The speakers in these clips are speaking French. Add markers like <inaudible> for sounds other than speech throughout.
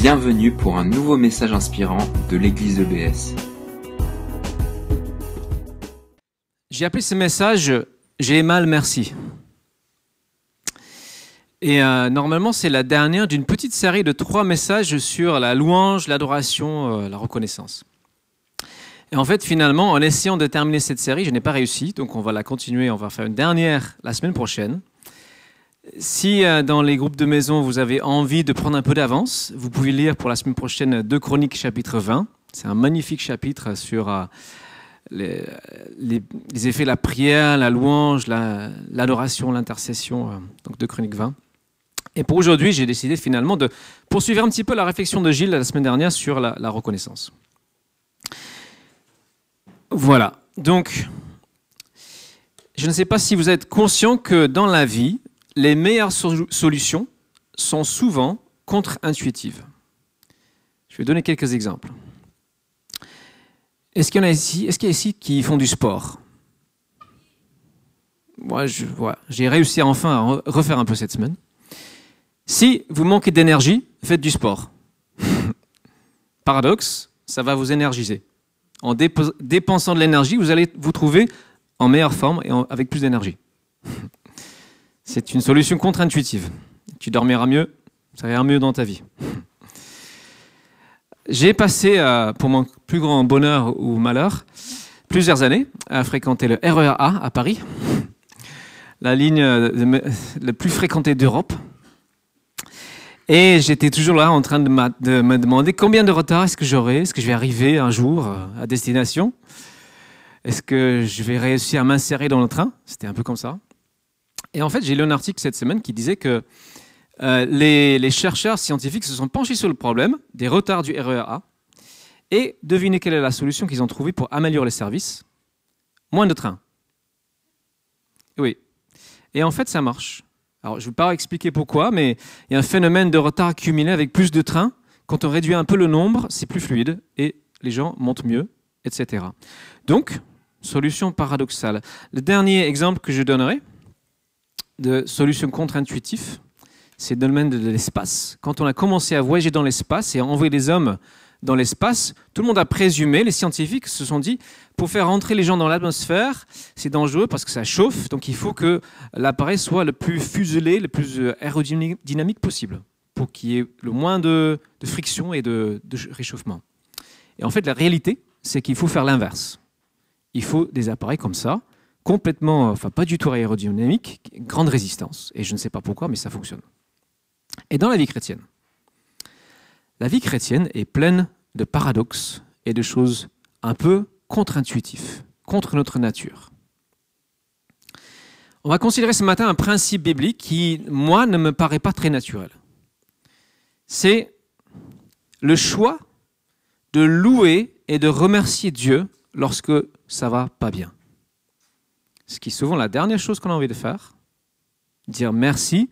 Bienvenue pour un nouveau message inspirant de l'église EBS. J'ai appelé ce message J'ai mal, merci. Et euh, normalement, c'est la dernière d'une petite série de trois messages sur la louange, l'adoration, euh, la reconnaissance. Et en fait, finalement, en essayant de terminer cette série, je n'ai pas réussi. Donc, on va la continuer. On va faire une dernière la semaine prochaine. Si euh, dans les groupes de maison, vous avez envie de prendre un peu d'avance, vous pouvez lire pour la semaine prochaine 2 Chroniques chapitre 20. C'est un magnifique chapitre sur euh, les, effets de la prière, la louange, l'adoration, l'intercession. Euh, donc 2 Chroniques 20. Et pour aujourd'hui, j'ai décidé finalement de poursuivre un petit peu la réflexion de Gilles la semaine dernière sur la reconnaissance. Voilà. Donc, je ne sais pas si vous êtes conscient que dans la vie, les meilleures solutions sont souvent contre-intuitives. Je vais donner quelques exemples. Est-ce qu'il y en a ici, est-ce y a ici qui font du sport? Moi, j'ai réussi enfin à refaire un peu cette semaine. Si vous manquez d'énergie, faites du sport. <laughs> Paradoxe, ça va vous énergiser. En dépensant de l'énergie, vous allez vous trouver en meilleure forme et avec plus d'énergie. <laughs> C'est une solution contre-intuitive. Tu dormiras mieux, ça ira mieux dans ta vie. J'ai passé, euh, pour mon plus grand bonheur ou malheur, plusieurs années à fréquenter le RER A à Paris, la ligne la plus fréquentée d'Europe. Et j'étais toujours là en train de, me demander combien de retard est-ce que j'aurai, est-ce que je vais arriver un jour euh, à destination, est-ce que je vais réussir à m'insérer dans le train, c'était un peu comme ça. Et en fait, j'ai lu un article cette semaine qui disait que euh, les, chercheurs scientifiques se sont penchés sur le problème des retards du RERA et devinez quelle est la solution qu'ils ont trouvée pour améliorer les services Moins de trains. Oui. Et en fait, ça marche. Alors, je ne vais pas expliquer pourquoi, mais il y a un phénomène de retard accumulé avec plus de trains. Quand on réduit un peu le nombre, c'est plus fluide et les gens montent mieux, etc. Donc, solution paradoxale. Le dernier exemple que je donnerai, de solutions contre-intuitives, c'est le domaine de l'espace. Quand on a commencé à voyager dans l'espace et à envoyer des hommes dans l'espace, tout le monde a présumé, les scientifiques se sont dit, pour faire rentrer les gens dans l'atmosphère, c'est dangereux parce que ça chauffe, donc il faut que l'appareil soit le plus fuselé, le plus euh, aérodynamique possible, pour qu'il y ait le moins de, friction et de réchauffement. Et en fait, la réalité, c'est qu'il faut faire l'inverse. Il faut des appareils comme ça, complètement, enfin pas du tout aérodynamique, grande résistance. Et je ne sais pas pourquoi, mais ça fonctionne. Et dans la vie chrétienne, la vie chrétienne est pleine de paradoxes et de choses un peu contre-intuitives, contre notre nature. On va considérer ce matin un principe biblique qui, moi, ne me paraît pas très naturel. C'est le choix de louer et de remercier Dieu lorsque ça va pas bien ce qui est souvent la dernière chose qu'on a envie de faire, dire merci.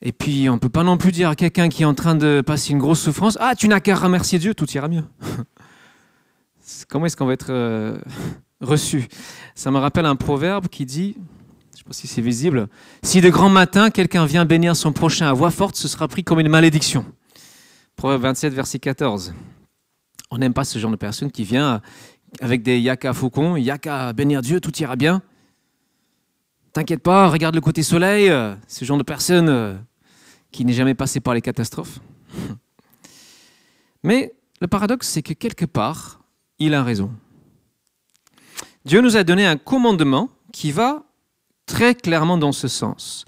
Et puis, on ne peut pas non plus dire à quelqu'un qui est en train de passer une grosse souffrance, ah, tu n'as qu'à remercier Dieu, tout ira mieux. <laughs> Comment est-ce qu'on va être euh, reçu? Ça me rappelle un proverbe qui dit, je ne sais pas si c'est visible, si de grand matin quelqu'un vient bénir son prochain à voix forte, ce sera pris comme une malédiction. Proverbe 27, verset 14. On n'aime pas ce genre de personne qui vient avec des yaka faucons, yaka bénir Dieu, tout ira bien. T'inquiète pas, regarde le côté soleil, euh, ce genre de personne euh, qui n'est jamais passé par les catastrophes. <laughs> Mais le paradoxe, c'est que quelque part, il a raison. Dieu nous a donné un commandement qui va très clairement dans ce sens.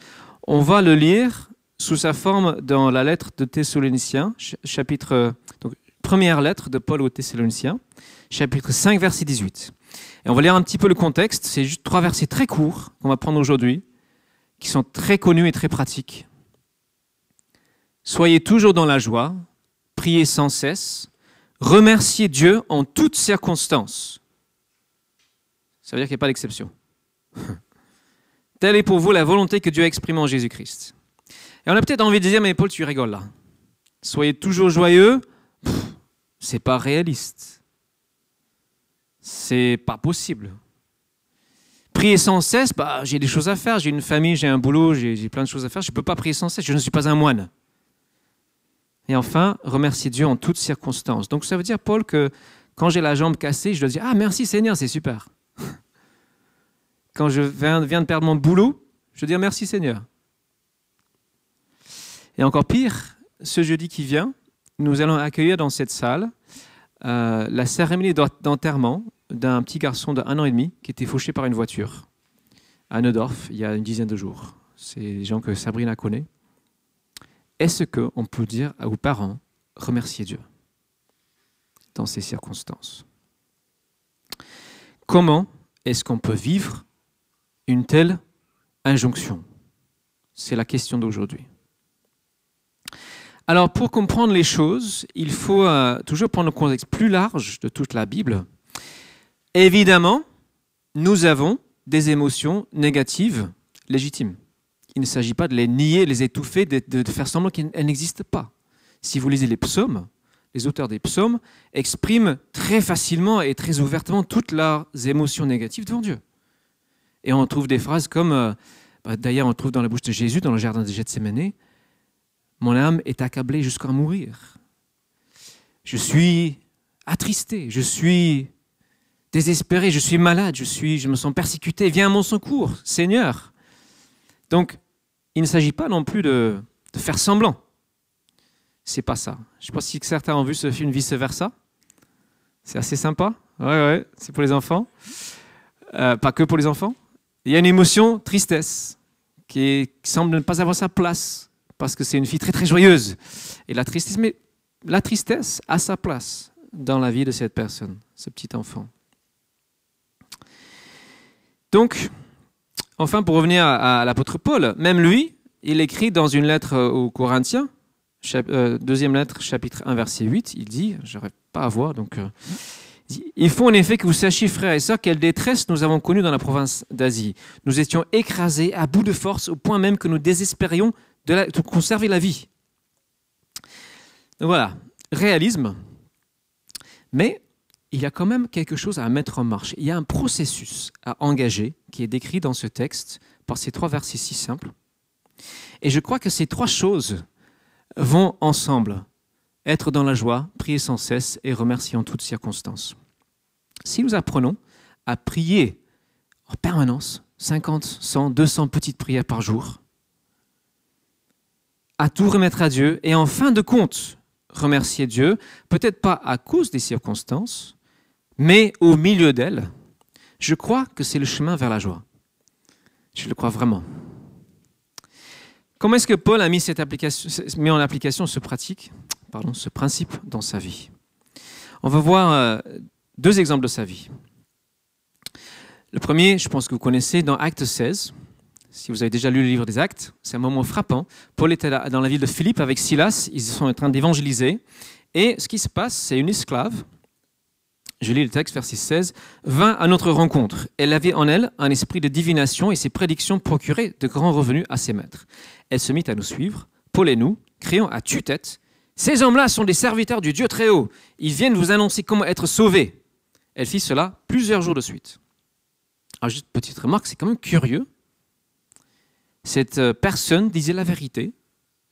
On va le lire sous sa forme dans la lettre de Thessaloniciens, chapitre, donc, première lettre de Paul aux Thessaloniciens, chapitre 5, verset 18. Et on va lire un petit peu le contexte. C'est juste trois versets très courts qu'on va prendre aujourd'hui, qui sont très connus et très pratiques. Soyez toujours dans la joie, priez sans cesse, remerciez Dieu en toutes circonstances. Ça veut dire qu'il n'y a pas d'exception. <laughs> Telle est pour vous la volonté que Dieu a exprimée en Jésus-Christ. Et on a peut-être envie de dire, mais Paul, tu rigoles là. Soyez toujours joyeux. C'est pas réaliste. C'est pas possible. Prier sans cesse, bah, j'ai des choses à faire, j'ai une famille, j'ai un boulot, j'ai plein de choses à faire, je ne peux pas prier sans cesse, je ne suis pas un moine. Et enfin, remercier Dieu en toutes circonstances. Donc ça veut dire, Paul, que quand j'ai la jambe cassée, je dois dire, ah merci Seigneur, c'est super. <laughs> Quand je viens, de perdre mon boulot, je dois dire merci Seigneur. Et encore pire, ce jeudi qui vient, nous allons accueillir dans cette salle euh, la cérémonie d'enterrement d'un petit garçon d'un an et demi qui était fauché par une voiture à Neudorf il y a une dizaine de jours. C'est des gens que Sabrina connaît. Est-ce qu'on peut dire aux parents remercier Dieu dans ces circonstances? Comment est-ce qu'on peut vivre une telle injonction? C'est la question d'aujourd'hui. Alors, pour comprendre les choses, il faut euh, toujours prendre le contexte plus large de toute la Bible. Évidemment, nous avons des émotions négatives légitimes. Il ne s'agit pas de les nier, les étouffer, de, faire semblant qu'elles n'existent pas. Si vous lisez les psaumes, les auteurs des psaumes expriment très facilement et très ouvertement toutes leurs émotions négatives devant Dieu. Et on trouve des phrases comme, euh, bah, d'ailleurs on trouve dans la bouche de Jésus, dans le jardin de Gethsemane, mon âme est accablée jusqu'à mourir. Je suis attristé, je suis désespéré, je suis malade, je, suis, je me sens persécuté, viens à mon secours, Seigneur. Donc, il ne s'agit pas non plus de, faire semblant. C'est pas ça. Je ne sais pas si certains ont vu ce film vice-versa. C'est assez sympa. Ouais, ouais, c'est pour les enfants. Euh, pas que pour les enfants. Il y a une émotion, tristesse, qui, semble ne pas avoir sa place, parce que c'est une fille très très joyeuse. Et la tristesse, a sa place dans la vie de cette personne, ce petit enfant. Donc, enfin, pour revenir à, l'apôtre Paul, même lui, il écrit dans une lettre aux Corinthiens, euh, deuxième lettre, chapitre 1, verset 8, il dit, je n'arrive pas à voir, donc, euh, il faut en effet que vous sachiez, frères et sœurs, quelle détresse nous avons connue dans la province d'Asie. Nous étions écrasés à bout de force, au point même que nous désespérions de, conserver la vie. Voilà, réalisme, mais il y a quand même quelque chose à mettre en marche. Il y a un processus à engager qui est décrit dans ce texte par ces trois versets si simples. Et je crois que ces trois choses vont ensemble. Être dans la joie, prier sans cesse et remercier en toutes circonstances. Si nous apprenons à prier en permanence, 50, 100, 200 petites prières par jour, à tout remettre à Dieu et en fin de compte remercier Dieu, peut-être pas à cause des circonstances, mais au milieu d'elle, je crois que c'est le chemin vers la joie. Je le crois vraiment. Comment est-ce que Paul a mis, cette application, mis en application ce, ce principe dans sa vie? On va voir euh, deux exemples de sa vie. Le premier, je pense que vous connaissez, dans Acte 16. Si vous avez déjà lu le livre des Actes, c'est un moment frappant. Paul était dans la ville de Philippe avec Silas, ils sont en train d'évangéliser. Et ce qui se passe, c'est une esclave je lis le texte, verset 16, vint à notre rencontre. Elle avait en elle un esprit de divination et ses prédictions procuraient de grands revenus à ses maîtres. Elle se mit à nous suivre, Paul et nous, criant à tue-tête Ces hommes-là sont des serviteurs du Dieu très-haut. Ils viennent vous annoncer comment être sauvés. Elle fit cela plusieurs jours de suite. Alors, juste petite remarque, c'est quand même curieux. Cette euh, personne disait la vérité,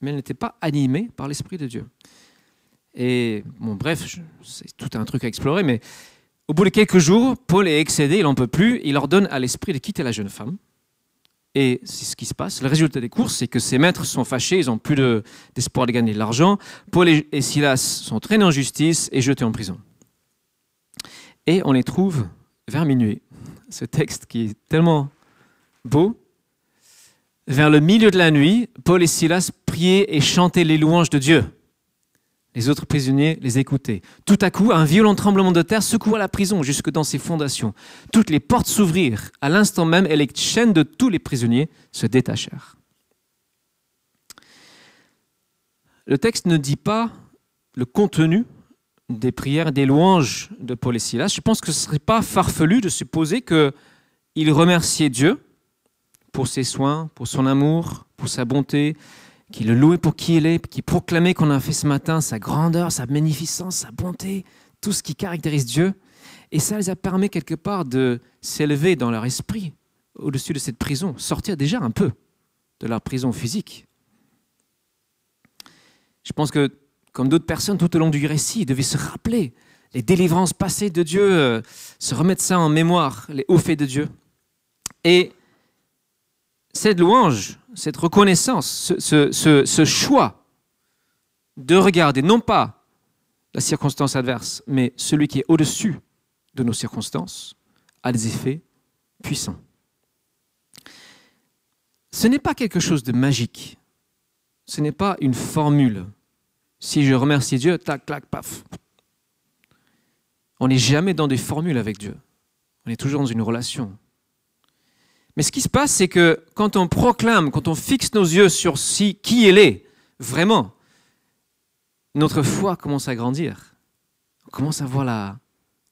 mais elle n'était pas animée par l'Esprit de Dieu. Et bon, bref, c'est tout un truc à explorer, mais au bout de quelques jours, Paul est excédé, il n'en peut plus, il ordonne à l'esprit de quitter la jeune femme. Et c'est ce qui se passe. Le résultat des courses, c'est que ses maîtres sont fâchés, ils n'ont plus d'espoir de, gagner de l'argent. Paul et, Silas sont traînés en justice et jetés en prison. Et on les trouve vers minuit. Ce texte qui est tellement beau. Vers le milieu de la nuit, Paul et Silas priaient et chantaient les louanges de Dieu. Les autres prisonniers les écoutaient. Tout à coup, un violent tremblement de terre secoua la prison jusque dans ses fondations. Toutes les portes s'ouvrirent à l'instant même et les chaînes de tous les prisonniers se détachèrent. Le texte ne dit pas le contenu des prières des louanges de Paul et Silas. Je pense que ce ne serait pas farfelu de supposer qu'ils remerciaient Dieu pour ses soins, pour son amour, pour sa bonté, qui le louait pour qui il est, qui proclamait qu'on a fait ce matin sa grandeur, sa magnificence, sa bonté, tout ce qui caractérise Dieu. Et ça les a permis quelque part de s'élever dans leur esprit au-dessus de cette prison, sortir déjà un peu de leur prison physique. Je pense que comme d'autres personnes tout au long du récit, il devait se rappeler les délivrances passées de Dieu, euh, se remettre ça en mémoire, les hauts faits de Dieu. Et cette louange, cette reconnaissance, ce, choix de regarder non pas la circonstance adverse, mais celui qui est au-dessus de nos circonstances, a des effets puissants. Ce n'est pas quelque chose de magique. Ce n'est pas une formule. Si je remercie Dieu, tac, clac, paf. On n'est jamais dans des formules avec Dieu. On est toujours dans une relation. Mais ce qui se passe, c'est que quand on proclame, quand on fixe nos yeux sur qui il est, vraiment, notre foi commence à grandir. On commence à voir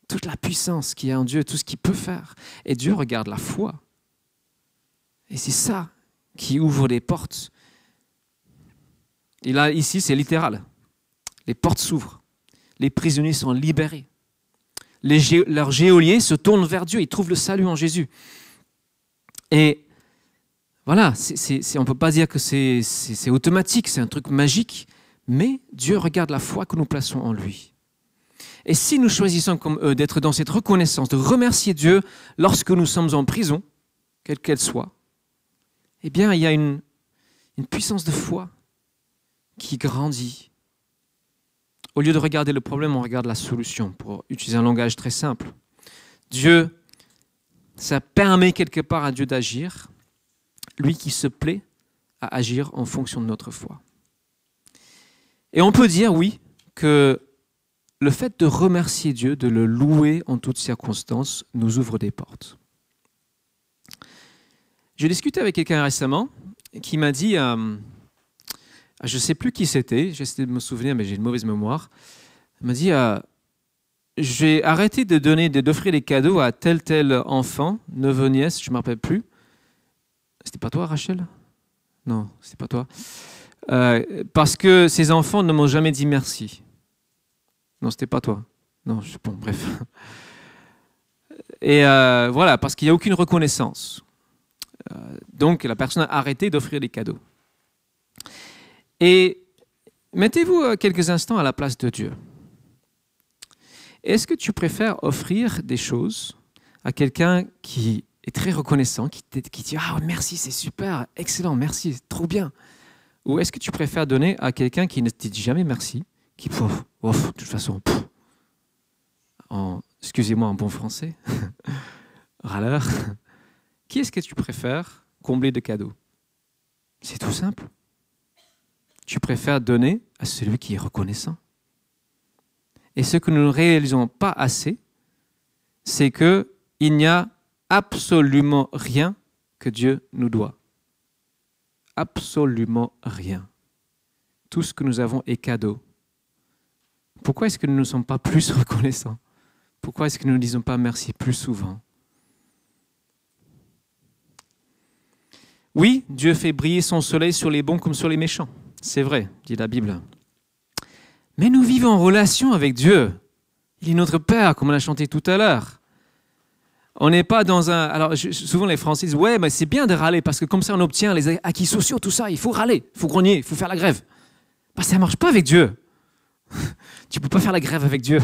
toute la puissance qu'il y a en Dieu, tout ce qu'il peut faire. Et Dieu regarde la foi. Et c'est ça qui ouvre les portes. Et là, ici, c'est littéral. Les portes s'ouvrent. Les prisonniers sont libérés. Les leurs géoliers se tournent vers Dieu. Ils trouvent le salut en Jésus. Et voilà, on ne peut pas dire que c'est automatique, c'est un truc magique, mais Dieu regarde la foi que nous plaçons en lui. Et si nous choisissons comme eux d'être dans cette reconnaissance, de remercier Dieu lorsque nous sommes en prison, quelle qu'elle soit, eh bien, il y a une, une puissance de foi qui grandit. Au lieu de regarder le problème, on regarde la solution, pour utiliser un langage très simple. Dieu ça permet quelque part à Dieu d'agir, lui qui se plaît à agir en fonction de notre foi. Et on peut dire, oui, que le fait de remercier Dieu, de le louer en toutes circonstances, nous ouvre des portes. J'ai discuté avec quelqu'un récemment qui m'a dit, euh, je ne sais plus qui c'était, j'essaie de me souvenir, mais j'ai une mauvaise mémoire, m'a dit, euh, j'ai arrêté de donner, d'offrir des cadeaux à tel tel enfant, neveu, nièce, je ne me rappelle plus. C'était pas toi, Rachel? Non, c'était pas toi. Euh, parce que ces enfants ne m'ont jamais dit merci. Non, c'était pas toi. Non, je, bon, bref. Et euh, voilà, parce qu'il n'y a aucune reconnaissance. Euh, donc la personne a arrêté d'offrir des cadeaux. Et mettez-vous quelques instants à la place de Dieu. Est-ce que tu préfères offrir des choses à quelqu'un qui est très reconnaissant, qui, qui dit Ah, merci, c'est super, excellent, merci, trop bien? Ou est-ce que tu préfères donner à quelqu'un qui ne te dit jamais merci, qui, de toute façon, en, excusez-moi en bon français, <laughs> râleur, qui est-ce que tu préfères combler de cadeaux? C'est tout simple. Tu préfères donner à celui qui est reconnaissant? Et ce que nous ne réalisons pas assez, c'est qu'il n'y a absolument rien que Dieu nous doit. Absolument rien. Tout ce que nous avons est cadeau. Pourquoi est-ce que nous ne sommes pas plus <laughs> reconnaissants? Pourquoi est-ce que nous ne disons pas merci plus souvent? Oui, Dieu fait briller son soleil sur les bons comme sur les méchants. C'est vrai, dit la Bible. Mais nous vivons en relation avec Dieu. Il est notre Père, comme on a chanté tout à l'heure. On n'est pas dans un. Alors, souvent les Français disent Ouais, mais c'est bien de râler parce que comme ça on obtient les acquis sociaux, tout ça. Il faut râler, il faut grogner, il faut faire la grève. Bah, ça ne marche pas avec Dieu. <laughs> tu ne peux pas faire la grève avec Dieu.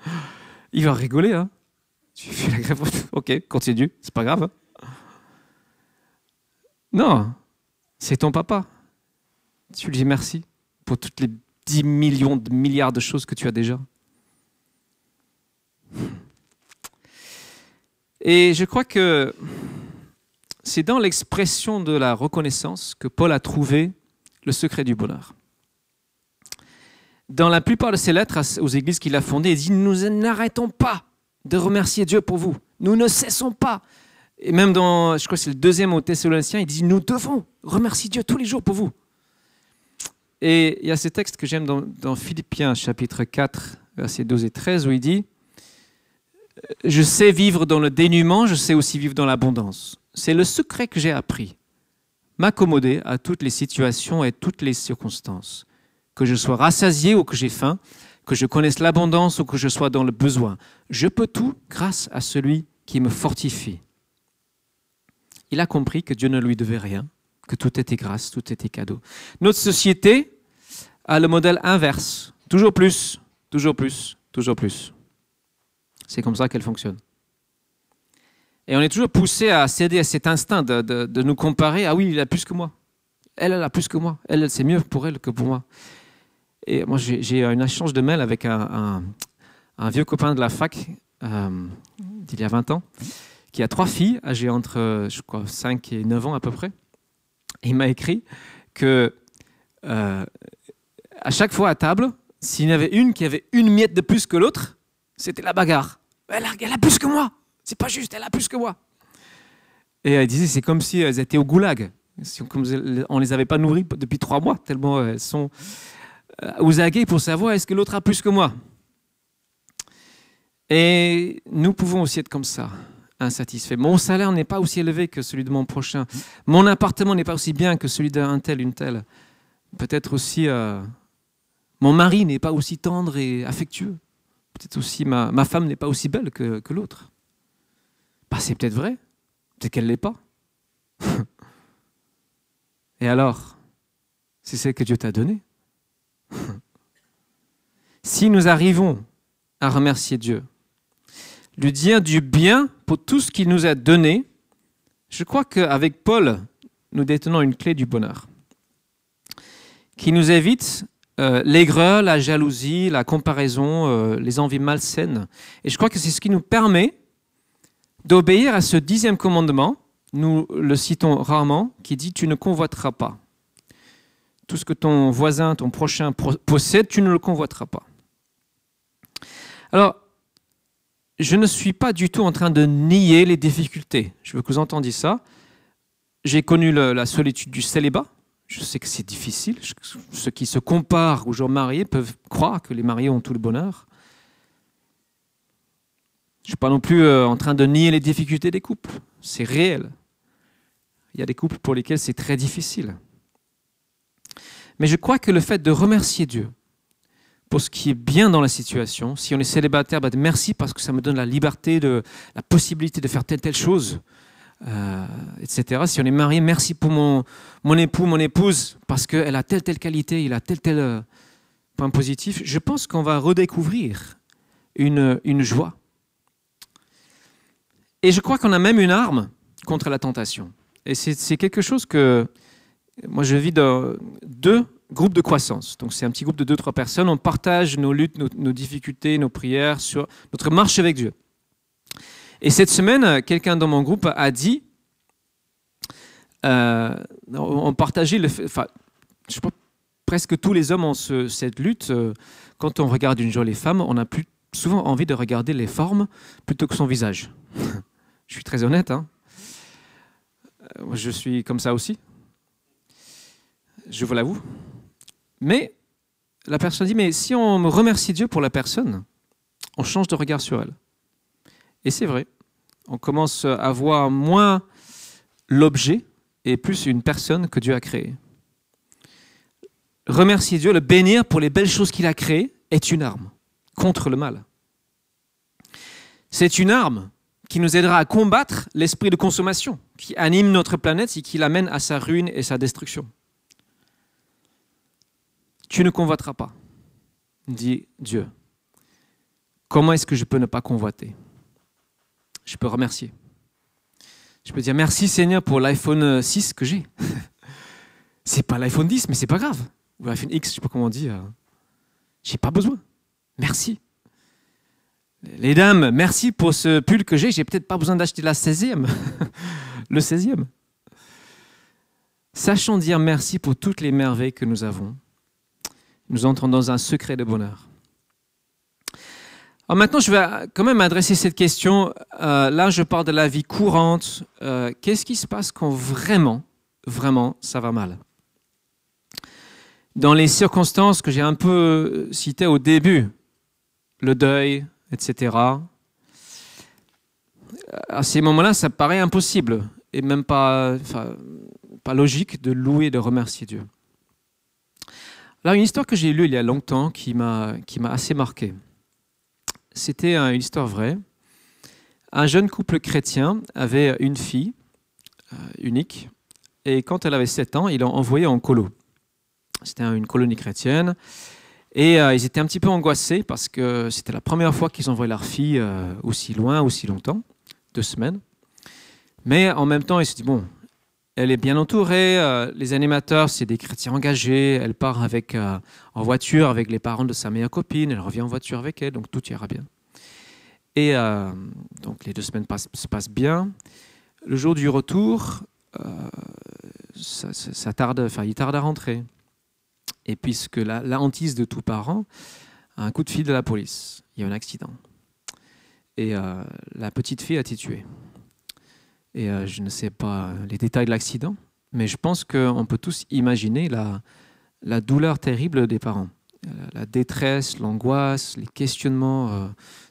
<laughs> il va rigoler, hein. Tu fais la grève. ok, continue, c'est pas grave. Non, c'est ton papa. Tu lui dis merci pour toutes les 10 millions de milliards de choses que tu as déjà. Et je crois que c'est dans l'expression de la reconnaissance que Paul a trouvé le secret du bonheur. Dans la plupart de ses lettres aux églises qu'il a fondées, il dit Nous n'arrêtons pas de remercier Dieu pour vous. Nous ne cessons pas. Et même dans, je crois que c'est le deuxième au Thessaloniciens, il dit Nous devons remercier Dieu tous les jours pour vous. Et il y a ce texte que j'aime dans, Philippiens chapitre 4, versets 12 et 13, où il dit, Je sais vivre dans le dénuement, je sais aussi vivre dans l'abondance. C'est le secret que j'ai appris. M'accommoder à toutes les situations et toutes les circonstances. Que je sois rassasié ou que j'ai faim, que je connaisse l'abondance ou que je sois dans le besoin. Je peux tout grâce à celui qui me fortifie. Il a compris que Dieu ne lui devait rien, que tout était grâce, tout était cadeau. Notre société a le modèle inverse. Toujours plus, toujours plus, toujours plus. C'est comme ça qu'elle fonctionne. Et on est toujours poussé à céder à cet instinct de, nous comparer. Ah oui, il a plus que moi. Elle, elle a plus que moi. Elle, c'est mieux pour elle que pour moi. Et moi, j'ai un échange de mails avec un, vieux copain de la fac euh, d'il y a 20 ans, qui a trois filles, âgées entre, je crois, 5 et 9 ans à peu près. Il m'a écrit que euh, à chaque fois à table, s'il y avait une qui avait une miette de plus que l'autre, c'était la bagarre. Elle a, plus que moi. C'est pas juste, elle a plus que moi. Et elle disait, c'est comme si elles étaient au goulag. Comme on les avait pas nourries depuis trois mois, tellement elles sont euh, aux aguets pour savoir est-ce que l'autre a plus que moi? Et nous pouvons aussi être comme ça, insatisfaits. Mon salaire n'est pas aussi élevé que celui de mon prochain. Mon appartement n'est pas aussi bien que celui d'un tel, une telle. Peut-être aussi, euh, mon mari n'est pas aussi tendre et affectueux. Peut-être aussi, ma, femme n'est pas aussi belle que, que l'autre. Bah, c'est peut-être vrai. Peut-être qu'elle ne l'est pas. <laughs> et alors, c'est celle que Dieu t'a donnée. <laughs> si nous arrivons à remercier Dieu, lui dire du bien pour tout ce qu'il nous a donné, je crois qu'avec Paul, nous détenons une clé du bonheur qui nous évite euh, l'aigreur, la jalousie, la comparaison, euh, les envies malsaines. Et je crois que c'est ce qui nous permet d'obéir à ce dixième commandement, nous le citons rarement, qui dit Tu ne convoiteras pas. Tout ce que ton voisin, ton prochain possède, tu ne le convoiteras pas. Alors, je ne suis pas du tout en train de nier les difficultés. Je veux que vous entendiez ça. J'ai connu la solitude du célibat. Je sais que c'est difficile. Ceux qui se comparent aux gens mariés peuvent croire que les mariés ont tout le bonheur. Je ne suis pas non plus euh, en train de nier les difficultés des couples. C'est réel. Il y a des couples pour lesquels c'est très difficile. Mais je crois que le fait de remercier Dieu pour ce qui est bien dans la situation, si on est célibataire, bah, merci parce que ça me donne la liberté, de, la possibilité de faire telle telle chose, euh, etc. Si on est marié, merci pour mon, mon époux, mon épouse, parce qu'elle a telle telle qualité, il a tel tel euh, point positif. Je pense qu'on va redécouvrir une, une joie et je crois qu'on a même une arme contre la tentation. Et c'est quelque chose que moi je vis dans deux groupes de croissance. Donc c'est un petit groupe de deux, trois personnes. On partage nos luttes, nos, difficultés, nos prières sur notre marche avec Dieu. Et cette semaine, quelqu'un dans mon groupe a dit, euh, on partageait le fait, enfin, je crois presque tous les hommes ont cette lutte. Euh, quand on regarde une jolie femme, on a plus souvent envie de regarder les formes plutôt que son visage. <laughs> Je suis très honnête. Hein. Euh, je suis comme ça aussi. Je vous l'avoue. Mais la personne dit, mais si on me remercie Dieu pour la personne, on change de regard sur elle. Et c'est vrai. On commence à voir moins l'objet et plus une personne que Dieu a créée. Remercier Dieu, le bénir pour les belles choses qu'il a créées, est une arme contre le mal. C'est une arme qui nous aidera à combattre l'esprit de consommation qui anime notre planète et qui l'amène à sa ruine et sa destruction. Tu ne convoiteras pas, dit Dieu. Comment est-ce que je peux ne pas convoiter? Je peux remercier. Je peux dire merci Seigneur pour l'iPhone 6 que j'ai. <laughs> c'est pas l'iPhone 10, mais c'est pas grave. Ou l'iPhone X, je sais pas comment dit. Euh, j'ai pas besoin. Merci. Les dames, merci pour ce pull que j'ai. J'ai peut-être pas besoin d'acheter la 16e. <laughs> le 16e. Sachons dire merci pour toutes les merveilles que nous avons. Nous entrons dans un secret de bonheur. Alors maintenant, je vais quand même adresser cette question. Euh, là, je parle de la vie courante. Euh, qu'est-ce qui se passe quand vraiment, vraiment, ça va mal? Dans les circonstances que j'ai un peu citées au début, le deuil, etc. À ces moments-là, ça paraît impossible et même pas, logique de louer, de remercier Dieu. Là, une histoire que j'ai lue il y a longtemps qui m'a assez marqué. C'était une histoire vraie. Un jeune couple chrétien avait une fille euh, unique et quand elle avait 7 ans, il l'a envoyée en colo. C'était une colonie chrétienne. Et euh, ils étaient un petit peu angoissés parce que c'était la première fois qu'ils envoyaient leur fille euh, aussi loin, aussi longtemps, deux semaines. Mais en même temps, ils se disent, bon, elle est bien entourée, euh, les animateurs, c'est des chrétiens engagés, elle part avec, en voiture avec les parents de sa meilleure copine, elle revient en voiture avec elle, donc tout ira bien. Et donc les deux semaines se passent bien. Le jour du retour, ça, tarde, enfin, il tarde à rentrer. Et puisque la, hantise de tout parent, un coup de fil de la police, il y a un accident. Et euh, la petite fille a été tuée. Et euh, je ne sais pas les détails de l'accident, mais je pense qu'on peut tous imaginer la, douleur terrible des parents. La détresse, l'angoisse, les questionnements, euh,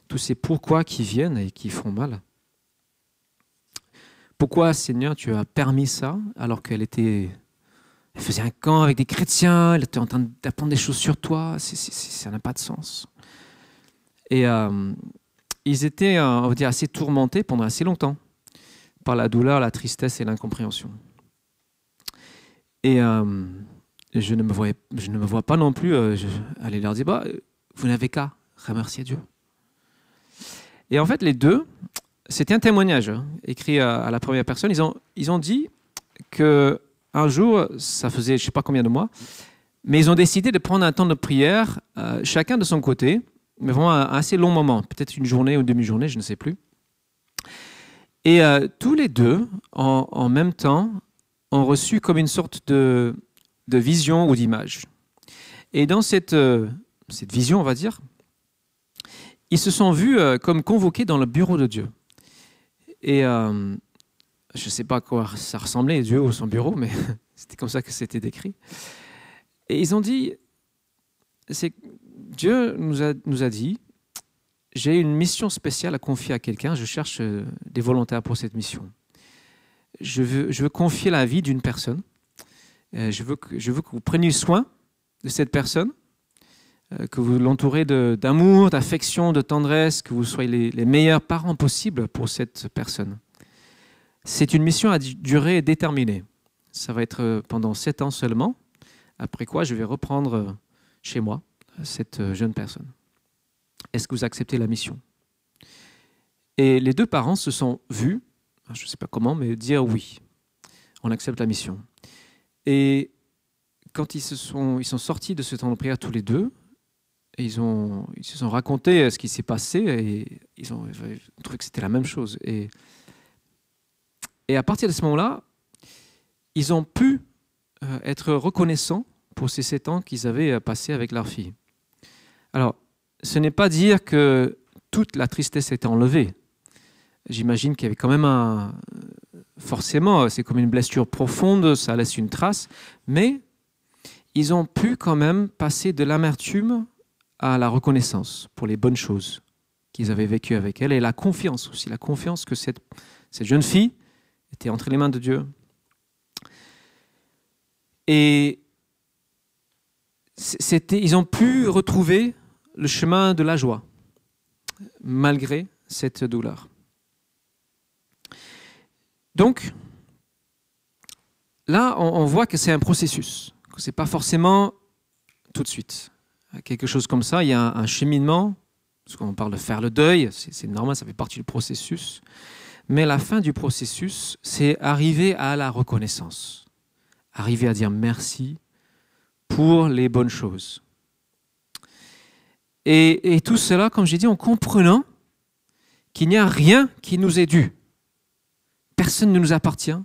tous ces pourquoi qui viennent et qui font mal. Pourquoi, Seigneur, tu as permis ça alors qu'elle était faisait un camp avec des chrétiens, elle était en train d'apprendre des choses sur toi, ça n'a pas de sens. Et euh, ils étaient, euh, on va dire, assez tourmentés pendant assez longtemps par la douleur, la tristesse et l'incompréhension. Et euh, je, ne me vois pas non plus aller leur dire, bah, vous n'avez qu'à remercier Dieu. Et en fait, les deux, c'était un témoignage hein, écrit à, la première personne. Ils ont, ils ont dit que un jour, ça faisait je ne sais pas combien de mois, mais ils ont décidé de prendre un temps de prière, euh, chacun de son côté, mais vraiment un, assez long moment, peut-être une journée ou une demi-journée, je ne sais plus. Et euh, tous les deux, en, même temps, ont reçu comme une sorte de, vision ou d'image. Et dans cette, euh, cette vision, on va dire, ils se sont vus comme convoqués dans le bureau de Dieu. Et je ne sais pas à quoi ça ressemblait, Dieu ou son bureau, mais <laughs> c'était comme ça que c'était décrit. Et ils ont dit, Dieu nous a dit, j'ai une mission spéciale à confier à quelqu'un, je cherche euh, des volontaires pour cette mission. Je veux, confier la vie d'une personne. Euh, je veux, que, vous preniez soin de cette personne, euh, que vous l'entourez d'amour, d'affection, de tendresse, que vous soyez les, meilleurs parents possibles pour cette personne. C'est une mission à durée déterminée. Ça va être pendant sept ans seulement, après quoi je vais reprendre chez moi cette jeune personne. Est-ce que vous acceptez la mission? Et les deux parents se sont vus, je ne sais pas comment, mais dire oui, on accepte la mission. Et quand ils, se sont, ils sont sortis de ce temps de prière tous les deux, ils, se sont raconté ce qui s'est passé et ils ont, ils trouvé que c'était la même chose. Et et à partir de ce moment-là, ils ont pu euh, être reconnaissants pour ces sept ans qu'ils avaient euh, passés avec leur fille. Alors, ce n'est pas dire que toute la tristesse est enlevée. J'imagine qu'il y avait quand même un... Forcément, c'est comme une blessure profonde, ça laisse une trace, mais ils ont pu quand même passer de l'amertume à la reconnaissance pour les bonnes choses qu'ils avaient vécues avec elle et la confiance aussi, la confiance que cette, cette jeune fille était entre les mains de Dieu. Et ils ont pu retrouver le chemin de la joie, malgré cette douleur. Donc, là, on, voit que c'est un processus, que ce n'est pas forcément tout de suite. Quelque chose comme ça, il y a un, cheminement, parce qu'on parle de faire le deuil, c'est normal, ça fait partie du processus. Mais la fin du processus, c'est arriver à la reconnaissance, arriver à dire merci pour les bonnes choses. Et, tout cela, comme j'ai dit, en comprenant qu'il n'y a rien qui nous est dû. Personne ne nous appartient.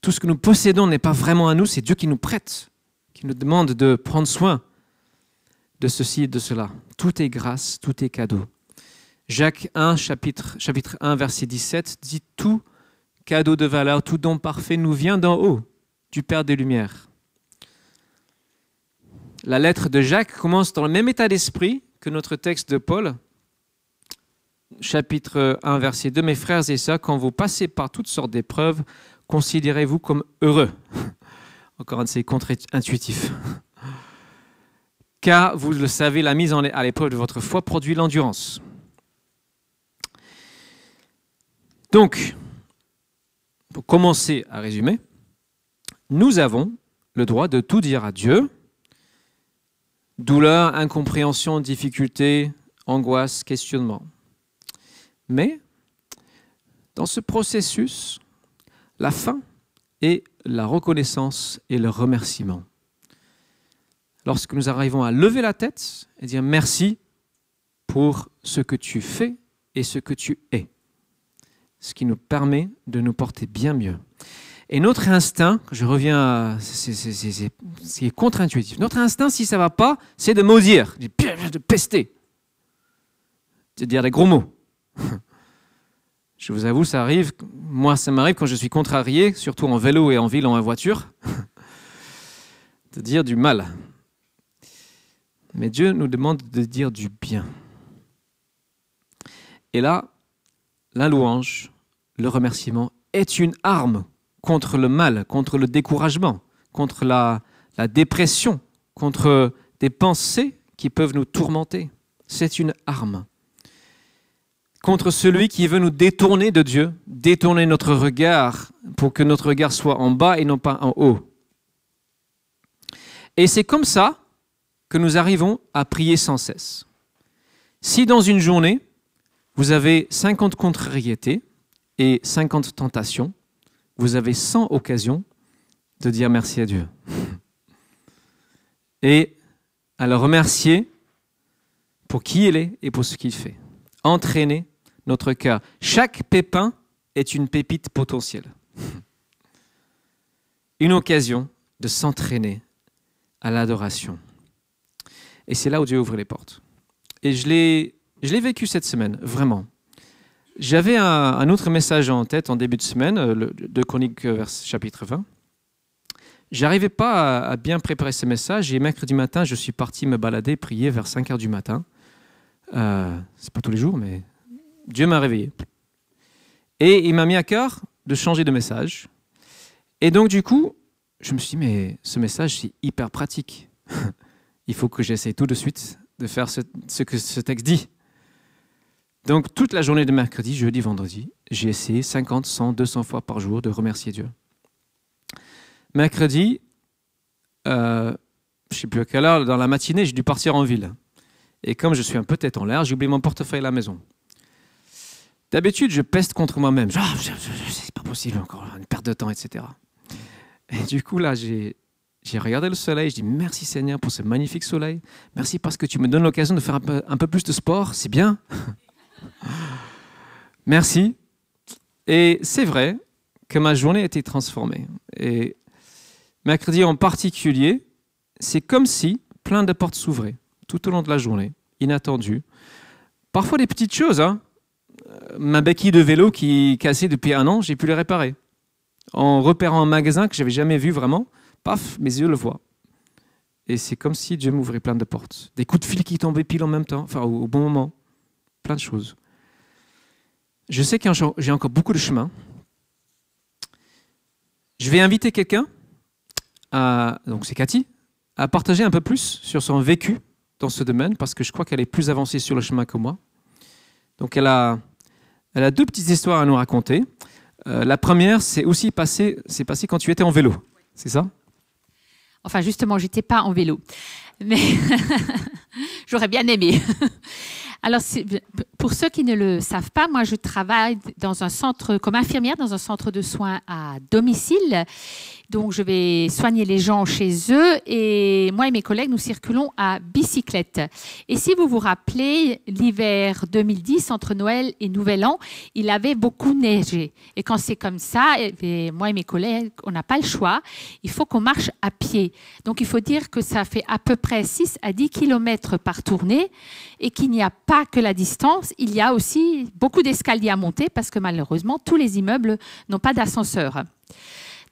Tout ce que nous possédons n'est pas vraiment à nous, c'est Dieu qui nous prête, qui nous demande de prendre soin de ceci et de cela. Tout est grâce, tout est cadeau. Jacques 1, chapitre, chapitre 1, verset 17 dit Tout cadeau de valeur, tout don parfait nous vient d'en haut, du Père des Lumières. La lettre de Jacques commence dans le même état d'esprit que notre texte de Paul. Chapitre 1, verset 2 Mes frères et sœurs, quand vous passez par toutes sortes d'épreuves, considérez-vous comme heureux. <laughs> Encore un de ces contre-intuitifs. Car, vous le savez, la mise à l'épreuve de votre foi produit l'endurance. Donc, pour commencer à résumer, nous avons le droit de tout dire à Dieu douleur, incompréhension, difficulté, angoisse, questionnement. Mais dans ce processus, la fin est la reconnaissance et le remerciement. Lorsque nous arrivons à lever la tête et dire merci pour ce que tu fais et ce que tu es, ce qui nous permet de nous porter bien mieux. Et notre instinct, je reviens à. C'est contre-intuitif. Notre instinct, si ça ne va pas, c'est de maudire, de pester, de dire des gros mots. <laughs> Je vous avoue, ça arrive. Moi, ça m'arrive quand je suis contrarié, surtout en vélo et en ville, en voiture, <laughs> de dire du mal. Mais Dieu nous demande de dire du bien. Et là, la louange, le remerciement est une arme contre le mal, contre le découragement, contre la, dépression, contre des pensées qui peuvent nous tourmenter. C'est une arme. Contre celui qui veut nous détourner de Dieu, détourner notre regard pour que notre regard soit en bas et non pas en haut. Et c'est comme ça que nous arrivons à prier sans cesse. Si dans une journée, vous avez 50 contrariétés et 50 tentations, vous avez 100 occasions de dire merci à Dieu. <laughs> Et à le remercier pour qui il est et pour ce qu'il fait. Entraîner notre cœur. Chaque pépin est une pépite potentielle. <laughs> Une occasion de s'entraîner à l'adoration. Et c'est là où Dieu ouvre les portes. Et je l'ai, vécu cette semaine, vraiment. J'avais un, autre message en tête en début de semaine, euh, de Chronique euh, vers chapitre 20. J'arrivais pas à, bien préparer ce message et mercredi matin, je suis parti me balader, prier vers 5 heures du matin. Euh, c'est pas tous les jours, mais Dieu m'a réveillé. Et il m'a mis à cœur de changer de message. Et donc, du coup, je me suis dit, mais ce message, c'est hyper pratique. <laughs> il faut que j'essaie tout de suite de faire ce que ce texte dit. Donc toute la journée de mercredi, jeudi, vendredi, j'ai essayé 50, 100, 200 fois par jour de remercier Dieu. Mercredi, euh, je ne sais plus à quelle heure, dans la matinée, j'ai dû partir en ville. Et comme je suis un peu tête en l'air, j'ai oublié mon portefeuille à la maison. D'habitude, je peste contre moi-même. Ah, c'est pas possible encore, une perte de temps, etc. Et du coup, là, j'ai, regardé le soleil, je dis merci Seigneur pour ce magnifique soleil. Merci parce que tu me donnes l'occasion de faire un peu plus de sport, c'est bien. Merci. Et c'est vrai que ma journée a été transformée. Et mercredi en particulier, c'est comme si plein de portes s'ouvraient tout au long de la journée, inattendues. Parfois des petites choses. Hein. Ma béquille de vélo qui est cassée depuis un an, j'ai pu les réparer. En repérant un magasin que j'avais jamais vu vraiment, paf, mes yeux le voient. Et c'est comme si Dieu m'ouvrait plein de portes. Des coups de fil qui tombaient pile en même temps, enfin au bon moment plein de choses. Je sais que j'ai encore beaucoup de chemin. Je vais inviter quelqu'un, donc c'est Cathy, à partager un peu plus sur son vécu dans ce domaine, parce que je crois qu'elle est plus avancée sur le chemin que moi. Donc elle a, elle a deux petites histoires à nous raconter. Euh, la première, c'est aussi passé, c'est passé quand tu étais en vélo, c'est ça? Enfin, justement, j'étais pas en vélo, mais <laughs> j'aurais bien aimé. Alors, pour ceux qui ne le savent pas, moi, je travaille dans un centre, comme infirmière dans un centre de soins à domicile. Donc, je vais soigner les gens chez eux et moi et mes collègues, nous circulons à bicyclette. Et si vous vous rappelez, l'hiver 2010, entre Noël et Nouvel An, il avait beaucoup neigé. Et quand c'est comme ça, et moi et mes collègues, on n'a pas le choix. Il faut qu'on marche à pied. Donc, il faut dire que ça fait à peu près 6 à 10 km par tournée et qu'il n'y a pas que la distance, il y a aussi beaucoup d'escaliers à monter parce que malheureusement, tous les immeubles n'ont pas d'ascenseur.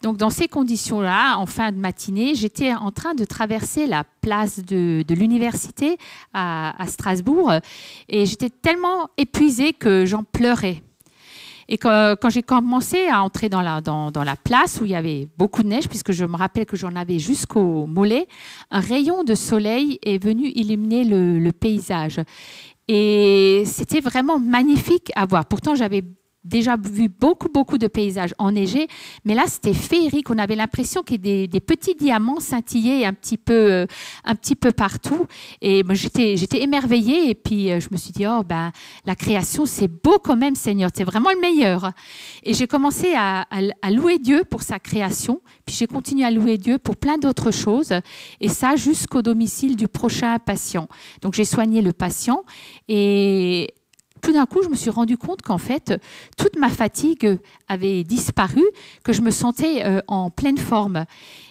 Donc, dans ces conditions-là, en fin de matinée, j'étais en train de traverser la place de, l'université à, Strasbourg et j'étais tellement épuisée que j'en pleurais. Et quand, j'ai commencé à entrer dans la, place où il y avait beaucoup de neige, puisque je me rappelle que j'en avais jusqu'au mollet, un rayon de soleil est venu illuminer le, le paysage. Et c'était vraiment magnifique à voir. Pourtant, j'avais déjà vu beaucoup, beaucoup de paysages enneigés, mais là, c'était féerique. On avait l'impression qu'il y avait des, petits diamants scintillaient un petit peu, euh, un petit peu partout. Et moi, j'étais, j'étais émerveillée. Et puis, euh, je me suis dit, oh, ben, la création, c'est beau quand même, Seigneur. C'est vraiment le meilleur. Et j'ai commencé à, à, louer Dieu pour sa création. Puis, j'ai continué à louer Dieu pour plein d'autres choses. Et ça, jusqu'au domicile du prochain patient. Donc, j'ai soigné le patient. Et tout d'un coup, je me suis rendu compte qu'en fait, toute ma fatigue avait disparu, que je me sentais euh, en pleine forme.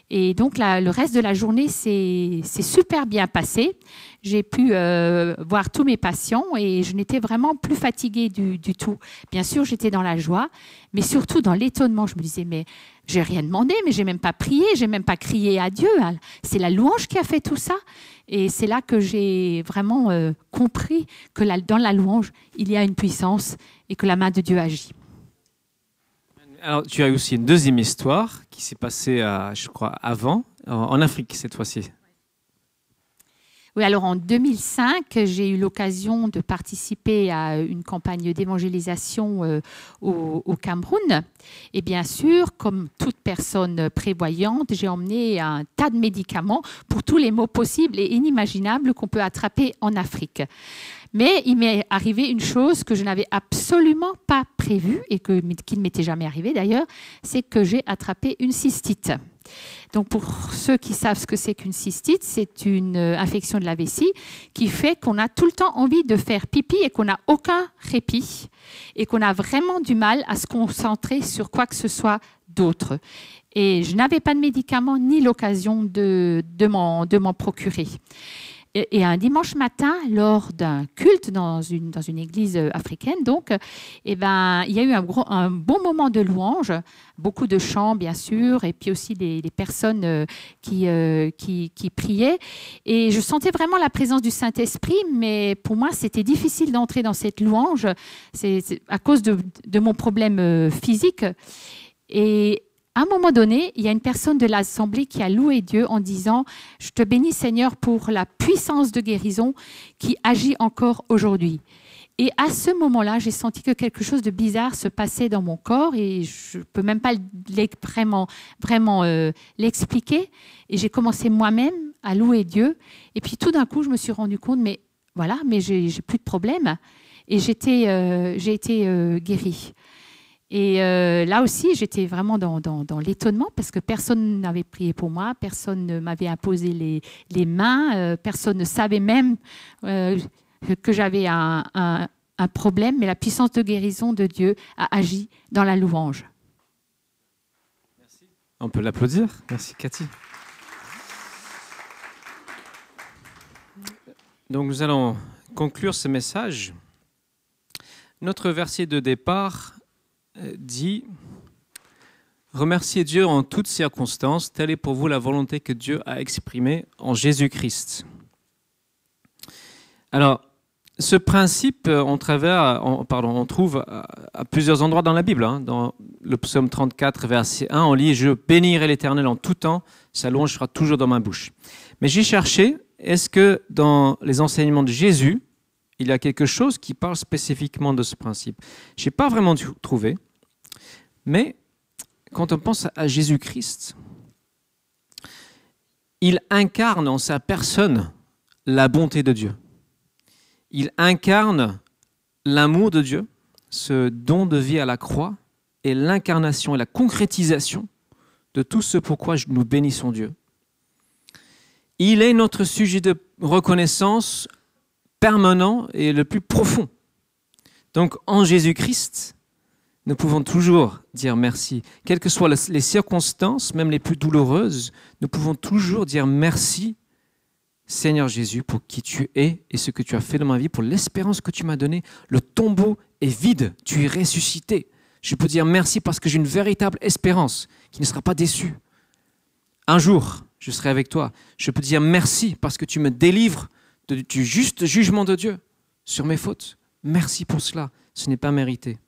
Et donc, le reste de la journée s'est super bien passé. J'ai pu euh, voir tous mes patients et je n'étais vraiment plus fatiguée du, tout. Bien sûr, j'étais dans la joie, mais surtout dans l'étonnement. Je me disais, mais j'ai rien demandé, mais j'ai même pas prié, j'ai même pas crié à Dieu. C'est la louange qui a fait tout ça. Et c'est là que j'ai vraiment euh, compris que dans la louange, il y a une puissance et que la main de Dieu agit. Alors, tu as aussi une deuxième histoire qui s'est passée, je crois, avant, en Afrique cette fois-ci. Oui, alors en 2005, j'ai eu l'occasion de participer à une campagne d'évangélisation euh, au, Cameroun. Et bien sûr, comme toute personne prévoyante, j'ai emmené un tas de médicaments pour tous les maux possibles et inimaginables qu'on peut attraper en Afrique. Mais il m'est arrivé une chose que je n'avais absolument pas prévue et que, qui ne m'était jamais arrivé d'ailleurs, c'est que j'ai attrapé une cystite. Donc pour ceux qui savent ce que c'est qu'une cystite, c'est une euh, infection de la vessie qui fait qu'on a tout le temps envie de faire pipi et qu'on n'a aucun répit et qu'on a vraiment du mal à se concentrer sur quoi que ce soit d'autre. Et je n'avais pas de médicaments ni l'occasion de, de m'en procurer. Et, un dimanche matin, lors d'un culte dans une, dans une église euh, africaine, donc, eh ben, il y a eu un, bon moment de louange, beaucoup de chants, bien sûr, et puis aussi des, personnes euh, qui, euh, qui, qui, priaient. Et je sentais vraiment la présence du Saint-Esprit, mais pour moi, c'était difficile d'entrer dans cette louange c'est à cause de, de mon problème physique. Et à un moment donné, il y a une personne de l'Assemblée qui a loué Dieu en disant, je te bénis Seigneur pour la puissance de guérison qui agit encore aujourd'hui. Et à ce moment-là, j'ai senti que quelque chose de bizarre se passait dans mon corps et je ne peux même pas vraiment, euh, l'expliquer. Et j'ai commencé moi-même à louer Dieu. Et puis tout d'un coup, je me suis rendu compte, mais voilà, mais j'ai plus de problème. Et euh, j'ai été euh, guérie. Et euh, là aussi, j'étais vraiment dans, l'étonnement parce que personne n'avait prié pour moi, personne ne m'avait imposé les, mains, euh, personne ne savait même euh, que j'avais un, problème, mais la puissance de guérison de Dieu a agi dans la louange. On peut l'applaudir. Merci Cathy. Donc nous allons conclure ce message. Notre verset de départ dit Remerciez Dieu en toutes circonstances, telle est pour vous la volonté que Dieu a exprimée en Jésus-Christ. Alors, ce principe, on, pardon, on trouve à, plusieurs endroits dans la Bible. Hein. Dans le psaume 34, verset 1, on lit Je bénirai l'Éternel en tout temps, sa louange sera toujours dans ma bouche. Mais j'ai cherché, est-ce que dans les enseignements de Jésus, il y a quelque chose qui parle spécifiquement de ce principe. Je n'ai pas vraiment trouvé, mais quand on pense à Jésus-Christ, il incarne en sa personne la bonté de Dieu. Il incarne l'amour de Dieu, ce don de vie à la croix, et l'incarnation et la concrétisation de tout ce pourquoi nous bénissons Dieu. Il est notre sujet de reconnaissance permanent et le plus profond. Donc en Jésus-Christ, nous pouvons toujours dire merci. Quelles que soient les circonstances, même les plus douloureuses, nous pouvons toujours dire merci, Seigneur Jésus, pour qui tu es et ce que tu as fait dans ma vie, pour l'espérance que tu m'as donnée. Le tombeau est vide, tu es ressuscité. Je peux dire merci parce que j'ai une véritable espérance qui ne sera pas déçue. Un jour, je serai avec toi. Je peux dire merci parce que tu me délivres du juste jugement de Dieu sur mes fautes. Merci pour cela. Ce n'est pas mérité.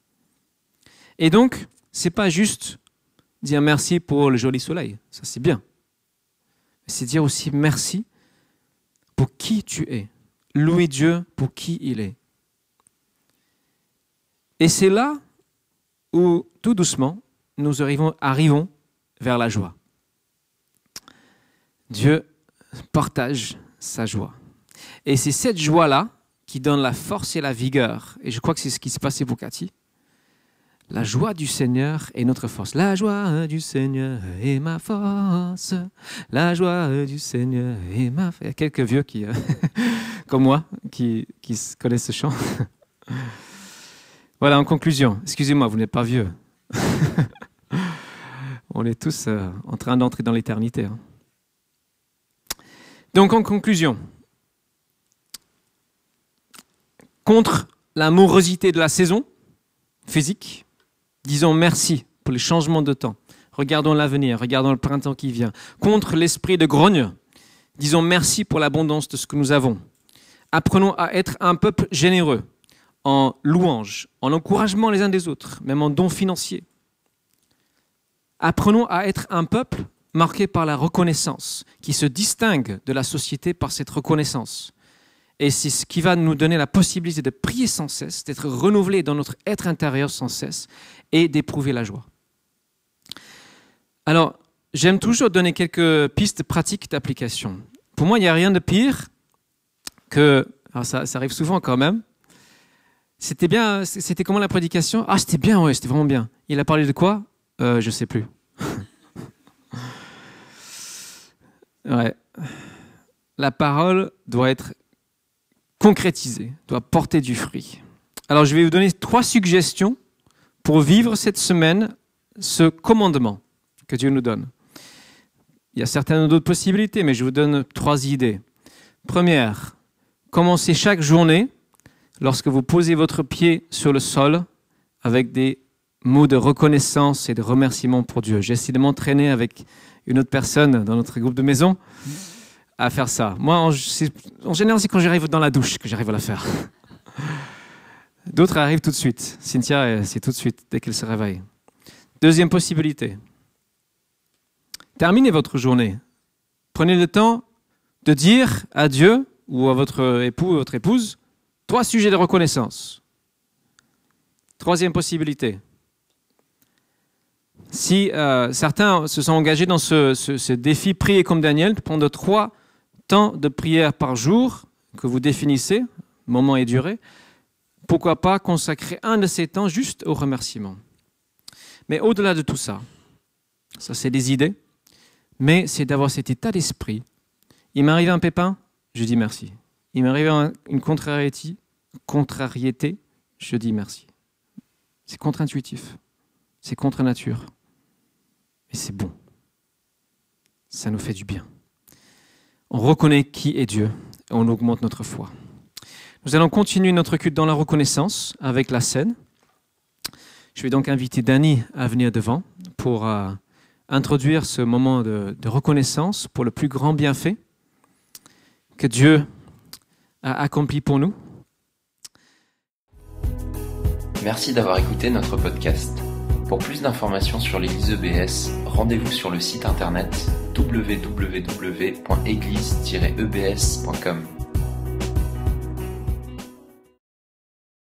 Et donc, c'est pas juste dire merci pour le joli soleil. Ça, c'est bien. C'est dire aussi merci pour qui tu es. Louer Dieu pour qui il est. Et c'est là où, tout doucement, nous arrivons, arrivons vers la joie. Dieu partage sa joie. Et c'est cette joie-là qui donne la force et la vigueur. Et je crois que c'est ce qui s'est passé pour Cathy. La joie du Seigneur est notre force. La joie du Seigneur est ma force. La joie du Seigneur est ma force. Il y a quelques vieux qui, euh, <laughs> comme moi qui, qui connaissent ce chant. <laughs> voilà, en conclusion. Excusez-moi, vous n'êtes pas vieux. <laughs> On est tous euh, en train d'entrer dans l'éternité. Hein. Donc, en conclusion, contre l'amorosité de la saison physique, disons merci pour les changements de temps. Regardons l'avenir, regardons le printemps qui vient. Contre l'esprit de grogne, disons merci pour l'abondance de ce que nous avons. Apprenons à être un peuple généreux, en louange, en encouragement les uns des autres, même en dons financiers. Apprenons à être un peuple marqué par la reconnaissance, qui se distingue de la société par cette reconnaissance. Et c'est ce qui va nous donner la possibilité de prier sans cesse, d'être renouvelé dans notre être intérieur sans cesse et d'éprouver la joie. Alors, j'aime toujours donner quelques pistes pratiques d'application. Pour moi, il n'y a rien de pire que, alors ça, arrive souvent quand même, c'était bien, c'était comment la prédication? Ah, c'était bien, ouais, c'était vraiment bien. Il a parlé de quoi? Euh, Je sais plus. <laughs> ouais. La parole doit être concrétiser, doit porter du fruit. Alors je vais vous donner trois suggestions pour vivre cette semaine ce commandement que Dieu nous donne. Il y a certaines d'autres possibilités, mais je vous donne trois idées. Première, commencez chaque journée lorsque vous posez votre pied sur le sol avec des mots de reconnaissance et de remerciement pour Dieu. J'ai essayé de m'entraîner avec une autre personne dans notre groupe de maison à faire ça. Moi, en, général, c'est quand j'arrive dans la douche que j'arrive à la faire. D'autres arrivent tout de suite. Cynthia, c'est tout de suite, dès qu'elle se réveille. Deuxième possibilité. Terminez votre journée. Prenez le temps de dire à Dieu ou à votre époux ou votre épouse trois sujets de reconnaissance. Troisième possibilité. Si euh, certains se sont engagés dans ce, ce défi prier comme Daniel, prendre trois temps de prière par jour que vous définissez, moment et durée, pourquoi pas consacrer un de ces temps juste au remerciement. Mais au-delà de tout ça, ça c'est des idées, mais c'est d'avoir cet état d'esprit. Il m'arrive un pépin, je dis merci. Il m'arrive une contrariété, contrariété, je dis merci. C'est contre-intuitif, c'est contre nature, mais c'est bon. Ça nous fait du bien on reconnaît qui est Dieu et on augmente notre foi. Nous allons continuer notre culte dans la reconnaissance avec la scène. Je vais donc inviter Danny à venir devant pour euh, introduire ce moment de, reconnaissance pour le plus grand bienfait que Dieu a accompli pour nous. Merci d'avoir écouté notre podcast. Pour plus d'informations sur l'Église EBS, rendez-vous sur le site internet www.église-ebs.com.